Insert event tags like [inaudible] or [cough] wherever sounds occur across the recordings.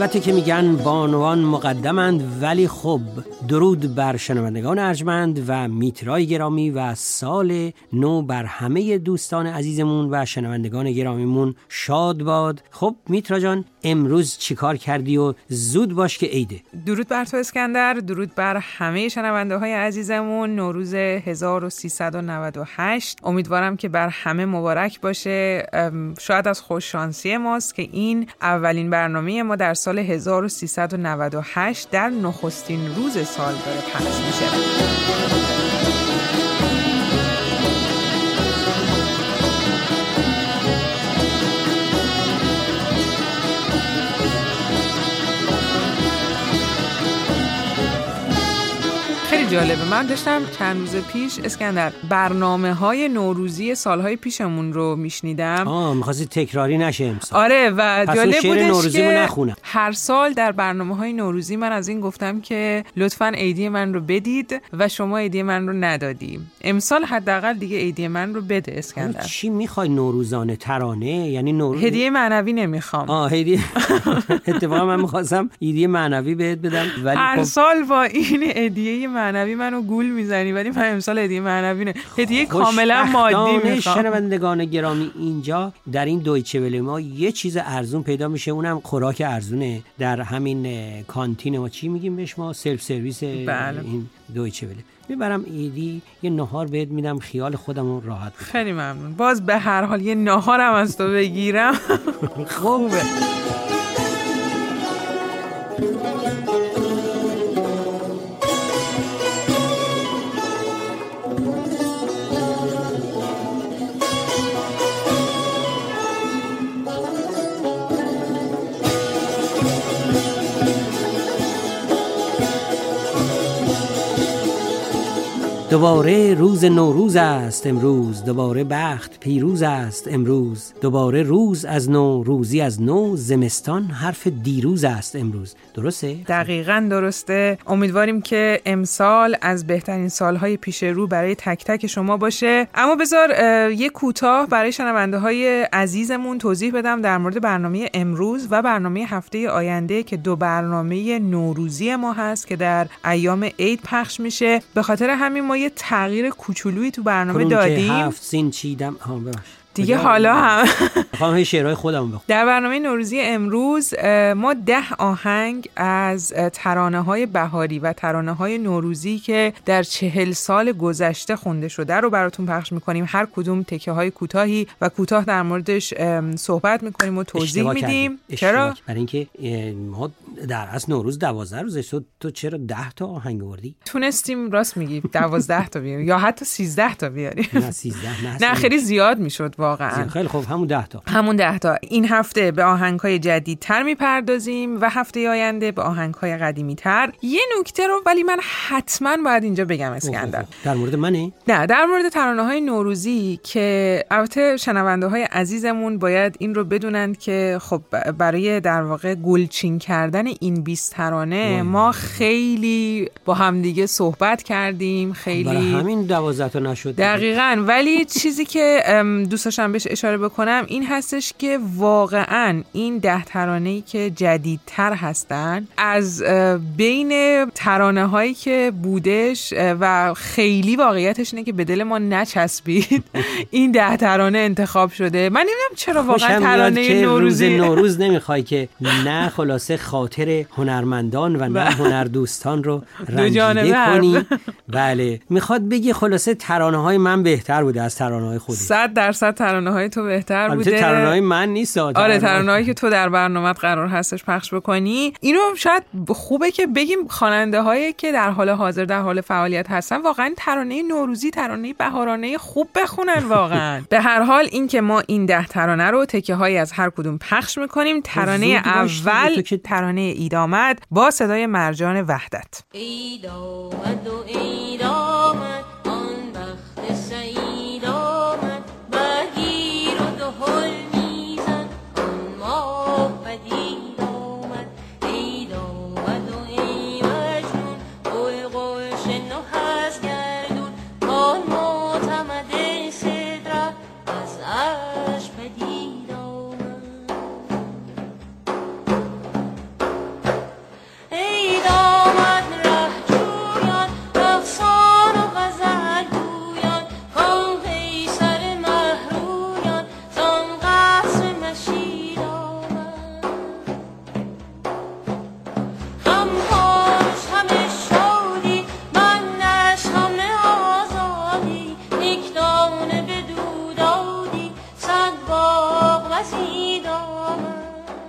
البته که میگن بانوان مقدمند ولی خب درود بر شنوندگان ارجمند و میترای گرامی و سال نو بر همه دوستان عزیزمون و شنوندگان گرامیمون. شاد باد. خب میترا جان امروز چیکار کردی و زود باش که عیده؟ درود بر تو اسکندر. درود بر همه شنونده های عزیزمون. نوروز 1398 امیدوارم که بر همه مبارک باشه. شاید از خوششانسی ماست که این اولین برنامه ما در سال 1398 در نخستین روز سال داره پخش میشه. جالبه. من داشتم چند روز پیش اسکندر برنامه های نوروزی سالهای پیشمون رو میشنیدم. آه می‌خواستی تکراری نشه امسال. آره و جالب بودش نوروزی که نخونم. هر سال در برنامه های نوروزی من از این گفتم که لطفا ایدی من رو بدید و شما ایدی من رو ندادی. امسال حداقل دیگه ایدی من رو بده اسکندر. چی می‌خوای نوروزانه؟ ترانه؟ یعنی نوروز هدیه معنوی نمی‌خوام. آه هدیه. [laughs] اتفاقا من می‌خواستم ایدی معنوی بهت بدم ولی هر خب سال با این [laughs] هدیه معنوی منو گول می‌زنی ولی من امسال هدیه معنوی نه. هدیه کاملا مادی می‌خوام. شنوندگان گرامی اینجا در این دویچه وله ما یه چیز ارزون پیدا میشه اونم خوراک ارزونه. در همین کانتین ما چی میگیم بهش ما؟ سلف سرویس بله. این دویچه وله می‌برم ایدی یه نهار بهت میدم خیال خودم راحت کنم. خیلی ممنون. باز به هر حال یه ناهارم از تو بگیرم. [laughs] خوبه. دوباره روز نوروز است امروز دوباره بخت پیروز است امروز دوباره روز از نو روزی از نو زمستان حرف دیروز است امروز. درسته؟ دقیقا درسته. امیدواریم که امسال از بهترین سالهای پیش رو برای تک تک شما باشه. اما بذار یه کوتاه برای شنونده های عزیزمون توضیح بدم در مورد برنامه امروز و برنامه هفته آینده که دو برنامه نوروزی ما هست که در ایام عید پخش میشه. به خاطر همین ما یه تغییر کوچولویی تو برنامه دادیم. هفت سین چیدم. دیگه؟ حالا هم [laughs] می‌خوام هی شعرهای خودم بخونم در برنامه نوروزی امروز ما ده آهنگ از ترانه های بهاری و ترانه های نوروزی که در چهل سال گذشته خونده شده رو براتون پخش می‌کنیم هر کدوم تکه های کوتاهی و کوتاه در موردش صحبت می‌کنیم و توضیح میدیم. چرا؟ برای اینکه ما در اصل نوروز دوازده روزه تو, تو چرا ده تا آهنگ آوردی تونستیم راست میگی دوازده تا بیاریم یا حتی سیزده تا بیاریم نه سیزده نه نه اصلا. خیلی زیاد می‌شد واقعا. خیلی خوب. همون ده تا. همون ده تا. این هفته به آهنگ های جدیدتر می‌پردازیم و هفته آینده به آهنگ های قدیمی تر یه نکته رو ولی من حتما باید اینجا بگم اسکندر. در مورد منه نه در مورد ترانه های نوروزی که البته شنونده های عزیزمون باید این رو بدونند که خب برای در واقع گلچین کردن این 20 ترانه. ما خیلی با همدیگه صحبت کردیم برای خیلی همین دوازده تا نشد. دقیقا. ولی چیزی که دوست هم بهش اشاره بکنم این هستش که واقعا این ده ترانه ای که جدیدتر هستن از بین ترانه هایی که بودش و خیلی واقعیتش اینه که به دل ما نچسبید [laughs] این ده ترانه انتخاب شده. من نمی‌دونم چرا واقعا ترانه نوروزی نوروز [laughs] نمی‌خوای که نه خلاصه خاطر هنرمندان و نه بله. هنردوستان رو رنجیده کنی. [laughs] بله. می‌خواد بگی خلاصه ترانه های من بهتر بوده از ترانه های خودی. صد درصد ترانه های تو بهتر بوده. ترانه های من نیست آره ترانه هایی که تو در برنامه قرار هستش پخش بکنی. اینو شاید خوبه که بگیم خواننده هایی که در حال حاضر در حال فعالیت هستن واقعا ترانه نوروزی ترانه بهارانه خوب بخونن واقعا. [laughs] به هر حال این که ما این ده ترانه رو تکه هایی از هر کدوم پخش می‌کنیم ترانه اول ترانه اید آمد با صدای مرجان وحدت. و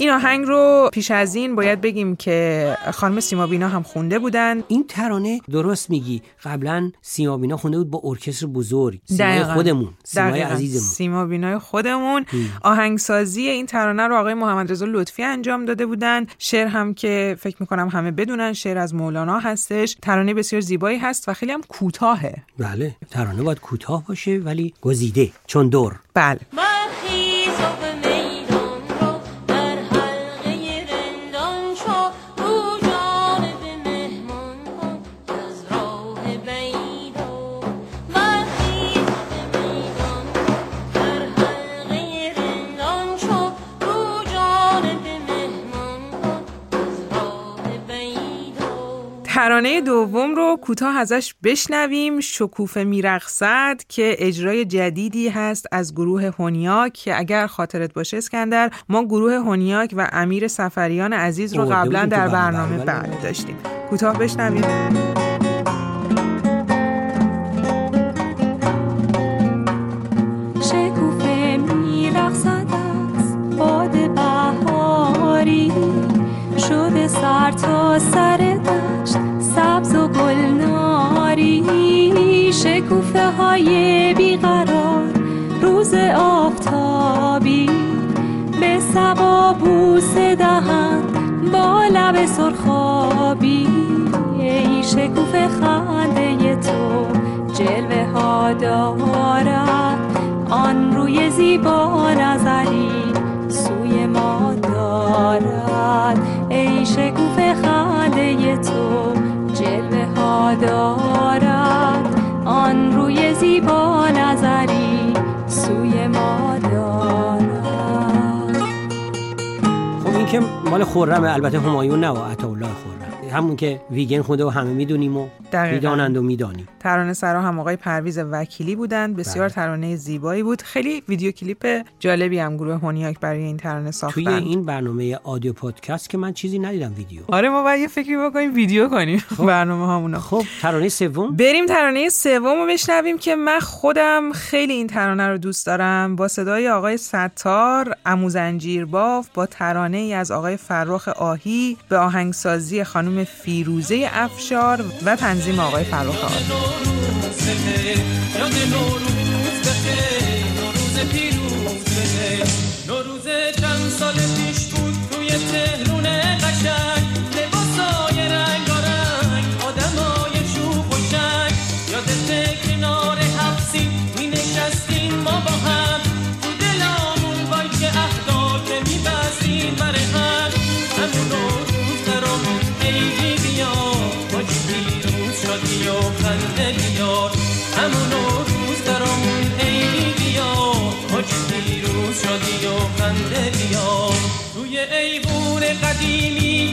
این آهنگ رو پیش از این باید بگیم که خانم سیما بینا هم خونده بودن. این ترانه درست میگی. قبلا سیما بینا خونده بود با ارکستر بزرگ. سیمای خودمون سیمای عزیزمون. سیما بینای خودمون آهنگسازی این ترانه رو آقای محمد رضا لطفی انجام داده بودن. شعر هم که فکر می‌کنم همه بدونن شعر از مولانا هستش. ترانه بسیار زیبایی هست و خیلی هم کوتاهه. بله ترانه باید کوتاه باشه ولی گزیده. چون دور. بله. ترانه دوم رو کوتاه ازش بشنویم. شکوفه میرقصد که اجرای جدیدی هست از گروه هونیاک که اگر خاطرت باشه اسکندر ما گروه هونیاک و امیر سفریان عزیز رو قبلا در برنامه بعد داشتیم. کوتاه بشنویم. شکوفه میرقصد از باد بهاری. شده سر تا سر های بیقرار روز آفتابی به سبا بوس دهن با لب سرخابی. ای شکوفه خنده تو جلوه ها دارد. آن روی زیبا نظری سوی ما دارد. ای شکوفه خنده تو دارد. آن روی زیبا نظری سوی ما دارد. خب این که مال خورمه البته همایون نه و عطاالله خورم همون که ویگن خونده و همه می‌دونیم و می‌دانند و می‌دانیم. ترانه سرا هم آقای پرویز وکیلی بودند. بسیار بله. ترانه زیبایی بود. خیلی ویدیو کلیپ جالبی هم گروه هونیاک برای این ترانه ساختن توی این برنامه آدیو پادکست که من چیزی ندیدم ویدیو. آره ما باید یه فکری بکنیم ویدیو کنیم خب. برنامه هامونا خب ترانه سوم؟ بریم ترانه سوم رو بشنویم که من خودم خیلی این ترانه رو دوست دارم. با صدای آقای ستار اموزنجیر باف با ترانه ای از آقای فرخ آهی به آهنگسازی خانم فیروزه افشار و تنظیم آقای آهی نوروز چند سال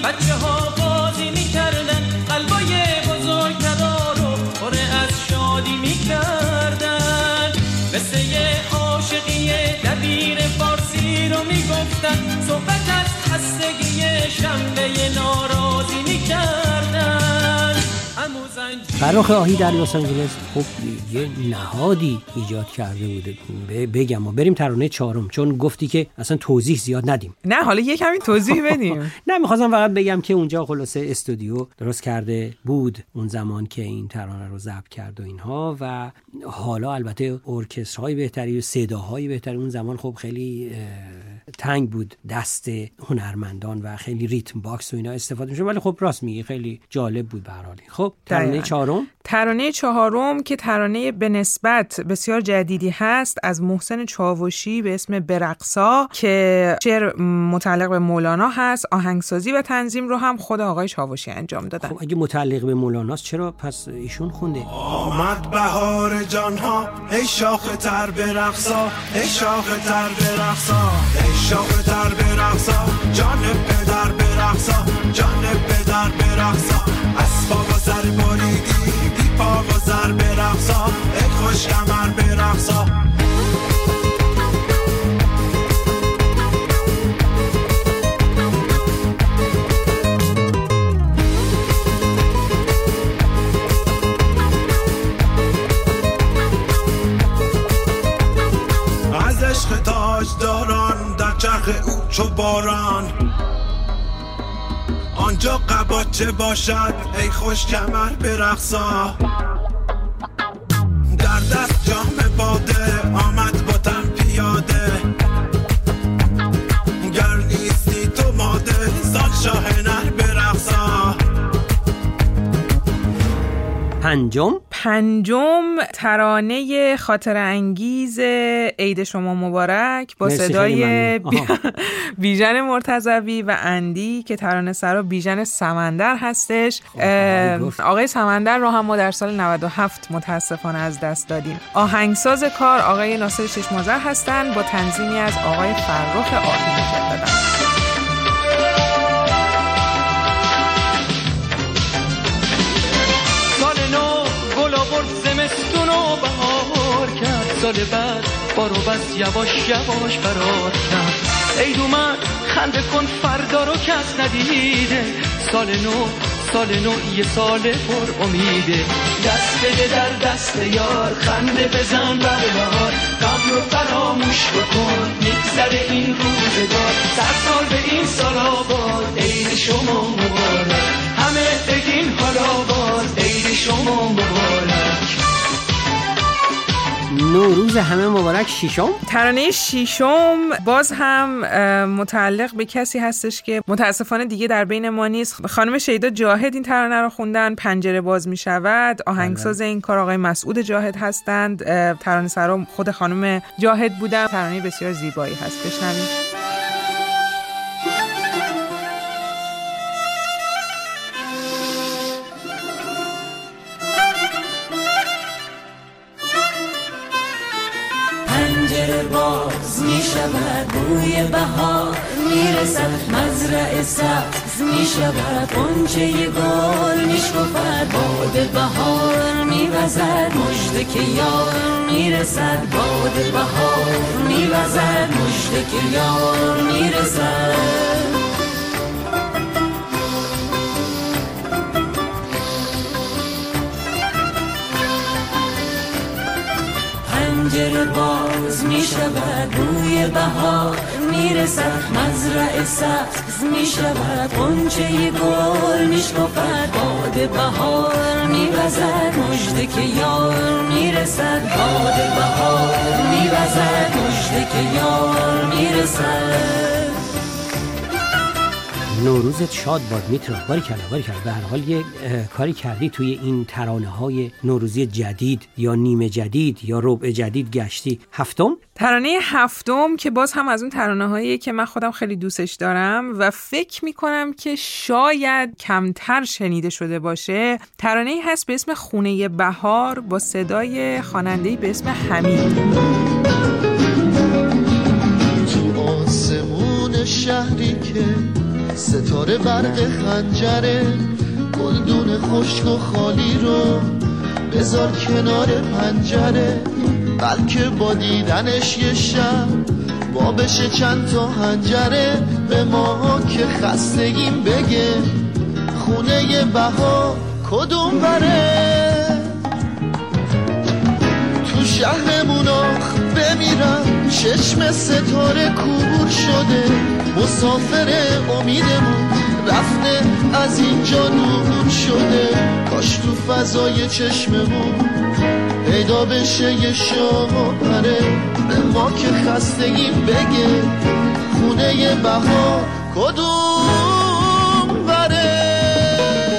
بچه ها بازی می‌کردن قلبای بزرگترا رو پره از شادی می‌کردن. قصه عاشقی دبیر فارسی رو می‌گفتن صحبت از خستگی شنبه ناراضی فراخ آهی در لس آنجلس خب یه نهادی ایجاد کرده بوده. بگم و بریم ترانه چهارم چون گفتی که اصلا توضیح زیاد ندیم. نه حالا یه کمی توضیح بدیم. [laughs] نه می‌خواستم فقط بگم که اونجا خلاصه استودیو درست کرده بود اون زمان که این ترانه رو ضبط کرد و اینها و حالا البته ارکسترهای بهتری و صداهای بهتری. اون زمان خب خیلی تنگ بود دست هنرمندان و خیلی ریتم باکس و اینا استفاده میشه ولی خب راست میگی خیلی جالب بود به خب ترانه چهارم؟ ترانه چهارم که ترانه به نسبت بسیار جدیدی هست از محسن چاوشی به اسم برقصا که شعر متعلق به مولانا هست آهنگسازی و تنظیم رو هم خود آقای چاوشی انجام دادن. خب اگه متعلق به مولاناست چرا پس ایشون خونده؟ آمد بهار جانها ای شاخ تر برقصا ای شاخ تر برقصا ای شاخ تر برقصا جان پدر برقصا جان پدر برقصا اسباب زر برقصا ای خوش کمر برقصا. از عشق تاج داران در چرخ او چو باران. آنجا قباچه باشد ای خوش کمر برقصا. دست جام باده آمد با تن پیاده. گر نیستی تو ماده سال شاه نر برقصا. پنجم؟ پنجم ترانه خاطر انگیز عید شما مبارک با صدای [laughs] بیژن مرتضوی و اندی که ترانه سرا بیژن سمندر هستش. خب، آقای سمندر رو هم ما در سال 97 متاسفانه از دست دادیم. آهنگساز کار آقای ناصر چشمازر هستند با تنظیمی از آقای فرخ آهی مجددن سال بعد بارو بس یواش یواش فرار کرد. ای من خنده کن فردا رو کس ندیده. سال نو سال نو یه سال پر امیده. دست بده در دست یار خنده بزن بر بهار. غم رو فراموش بکن میگذره این روزگار. صد سال به این سال آباد عید شما مبارک. همه بگین حالا باز عید شما مبارک. نوروز همه مبارک شیشم ترانه شیشم باز هم متعلق به کسی هستش که متاسفانه دیگه در بین ما نیست. خانم شیدا جاهد این ترانه رو خوندن پنجره باز می شود آهنگساز این کار آقای مسعود جاهد هستند. ترانه سرا خود خانم جاهد بودن. ترانه بسیار زیبایی هست. بشنوید سبز می‌شود قنچه گل میشکفد باد بهار میوزد مجده که یار می‌رسد. باد بهار میوزد مجده که یار می‌رسد. پنجره باز می شود بوی بهار می رسد مزرع سبز می شود. قنچه گل می شکفد باد بهار می وزد. مجده که یار می رسد باد بهار می وزد. مجده که یار می رسد. نوروزت شاد باد میترا. باری کلا باری کلا. به هر حال یه کاری کردی توی این ترانه های نوروزی جدید یا نیمه جدید یا ربع جدید گشتی. هفتم؟ ترانه هفتم که باز هم از اون ترانه هایی که من خودم خیلی دوستش دارم و فکر می‌کنم که شاید کمتر شنیده شده باشه ترانه ای هست به اسم خونه بهار با صدای خواننده به اسم حمید. تو آسمون شهری که ستاره برق خنجره گلدون خشک و خالی رو بذار کنار پنجره. بلکه با دیدنش یه شب با بشه چند تا هنجره به ما که خستگیم بگه خونه بها کدوم بره. تو شهرمون آخ بمیرم چشم ستاره کور شده. مسافر امیدمون رفته از اینجا دور شده کاش تو فضای چشممون پیدا بشه یه شام پره. به ما که خستگیم بگه خونه بها کدوم؟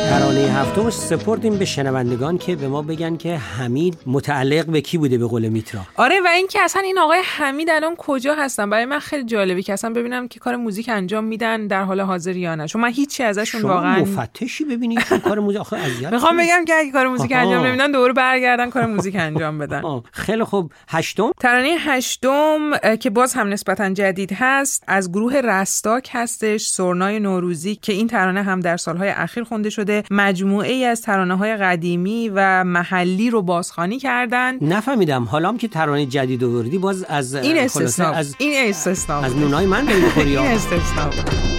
ترانه هفتم سپردیم به شنوندگان که به ما بگن که حمید متعلق به کی بوده به قول میترا. آره و اینکه اصلا این آقای حمید الان کجا هستن؟ برای من خیلی جالبی که اصلا ببینم که کار موزیک انجام میدن در حال حاضر یا نه. چون من هیچی ازشون شما واقعا مفتشی ببینید که کار موزیک آخه [laughs] می‌خوام. بگم که اگه کار موزیک. انجام نمیدن دوباره برگردن کار موزیک انجام بدن. خیلی خوب. هشتم؟ ترانه هشتم که باز هم نسبتا جدید هست از گروه رستاک هستش سرنای نوروزی که این ترانه هم در سالهای اخیر خونده شده. مجموعه ای از ترانه های قدیمی و محلی رو بازخوانی کردن. نفهمیدم. حالا هم که ترانه جدید آوردی باز از این استثنا از این استثنا از. نونای من داری بخوری این استثنا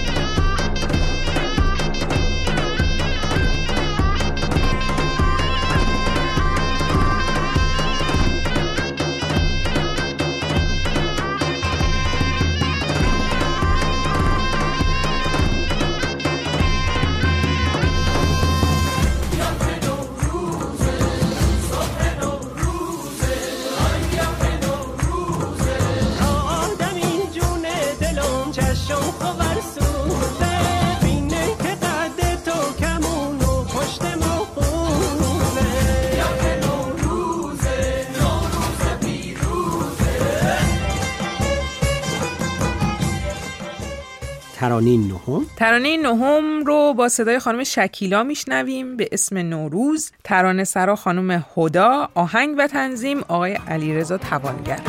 ترانه نهم. ترانه نهم رو با صدای خانم شکیلا میشنویم. به اسم نوروز. ترانه سرا خانم هدا آهنگ و تنظیم آقای علیرضا توانگر.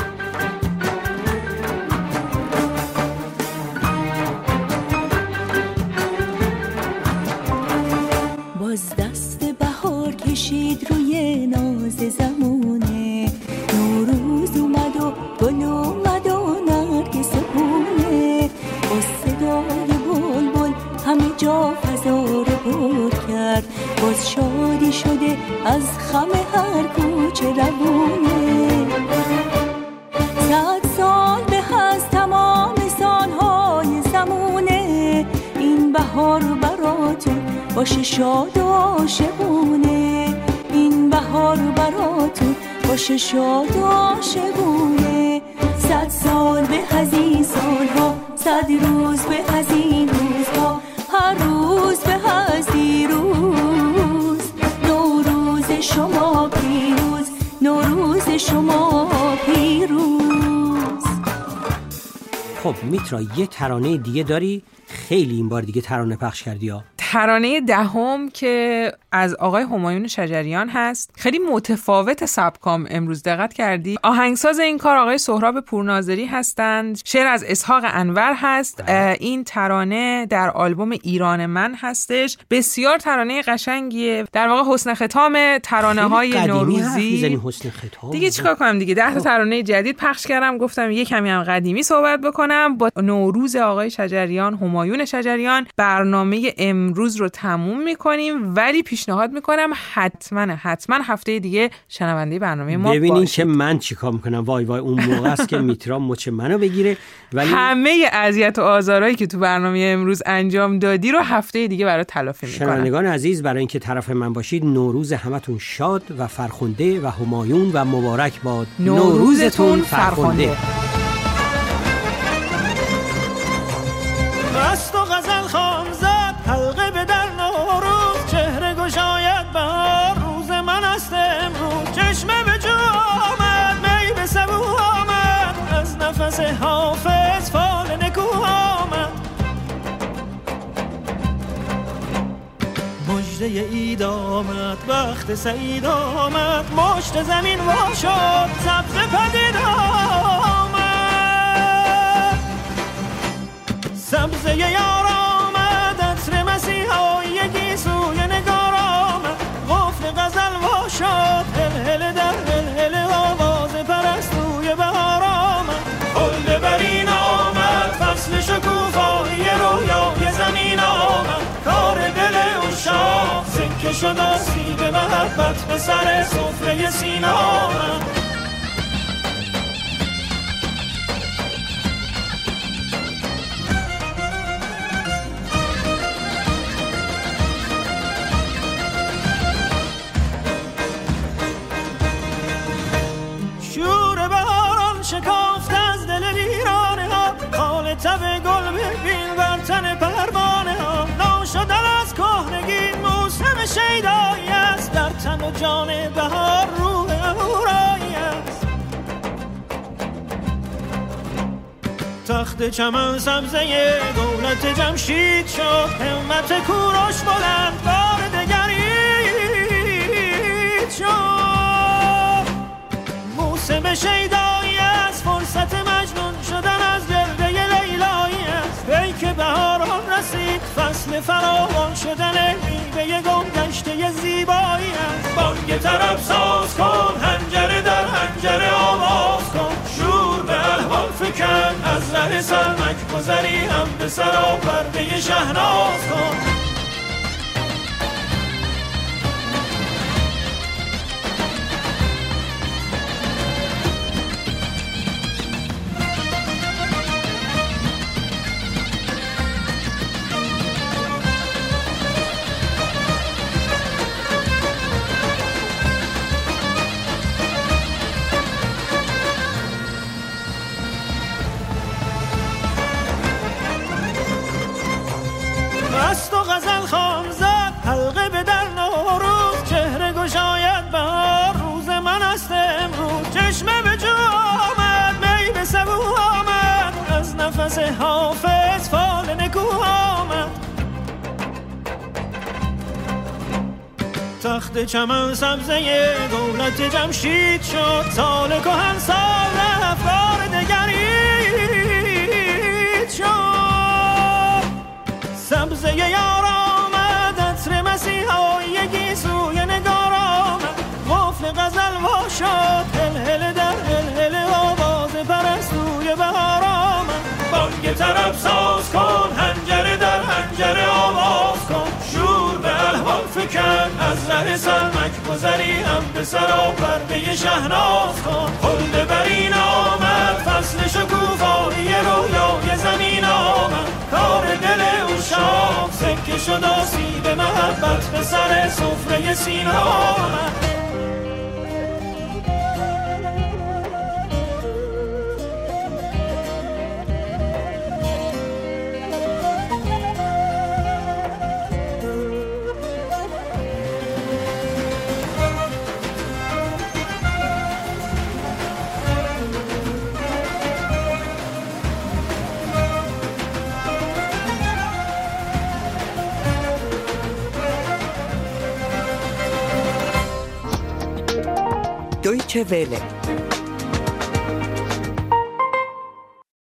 کرد باز شادی شده از خم هر کوچه روونه. صد سال به از تمام سالهای زمونه. این بهار براتون باشه شاد و عاشقونه. این بهار براتون باشه شاد و عاشقونه. صد سال به از این سالها صد روز به از خب میترا یه ترانه دیگه داری؟ خیلی این بار دیگه ترانه پخش کردی ها. ترانه دهم که از آقای همایون شجریان هست. خیلی متفاوت سبکام امروز. دقت کردی؟ آهنگساز این کار آقای سهراب پورناظری هستند. شعر از اسحاق انور هست. اه، این ترانه در آلبوم ایران من هستش. بسیار ترانه قشنگیه. در واقع حسن ختام ترانه های نوروزی. حسن دیگه چیکار کنم دیگه؟ ده تا ترانه جدید پخش کردم. گفتم یه کمی هم قدیمی صحبت بکنم. با نوروز آقای شجریان همایون شجریان برنامه امروز رو تموم می‌کنیم ولی پیشنهاد می‌کنم حتما حتما هفته دیگه شنونده برنامه ما ببینین. که من چیکار می‌کنم؟ وای وای اون موقع است که میترا مچ منو بگیره. ولی همه اذیت و آزارهایی که تو برنامه امروز انجام دادی رو هفته دیگه برای تلافی می‌کنم. شنوندگان عزیز برای اینکه طرف من باشید نوروز همتون شاد و فرخنده و همایون و مبارک باد. نوروزتون فرخنده. اید آمد وقت سعید آمد مشت زمین وا شد سبز پدید آمد سبزه یار به سر سفره سینه تخت چمن سبزه دولت جمشید شد. همت کوروش بلند بار دگرید شد. موسم شیدایی است فرصت مجنون شدن از گرده لیلایی است. ای که بهاران رسید فصل فراوان شدن میوه گم گشته زیبایی است. بانگ طرب ساز کن هنجره در هنجره آواز کن. فکن از ره سرمک گذری هم به سرا پرده شهناز کن حافظ فال نکو آمد. تخت چمن سبزه دولت جمشید شد. سال کهن سال رفت بار دگرید شد. سبزه یار آمد عطر مسیحایی سوی نگار آمد. قفل غزل وا شد هل هل طرب ساز کن هنجره در هنجره آواز کن. شور به الهام فکن از ره سرمک گذری هم به سرا پرده شهناز کن. خلد برین آمد فصل شکوفایی رویای زمین آمد. کار دل او شام سکه شد آسیب محبت به سر سفره سینه آمد. دویچه وله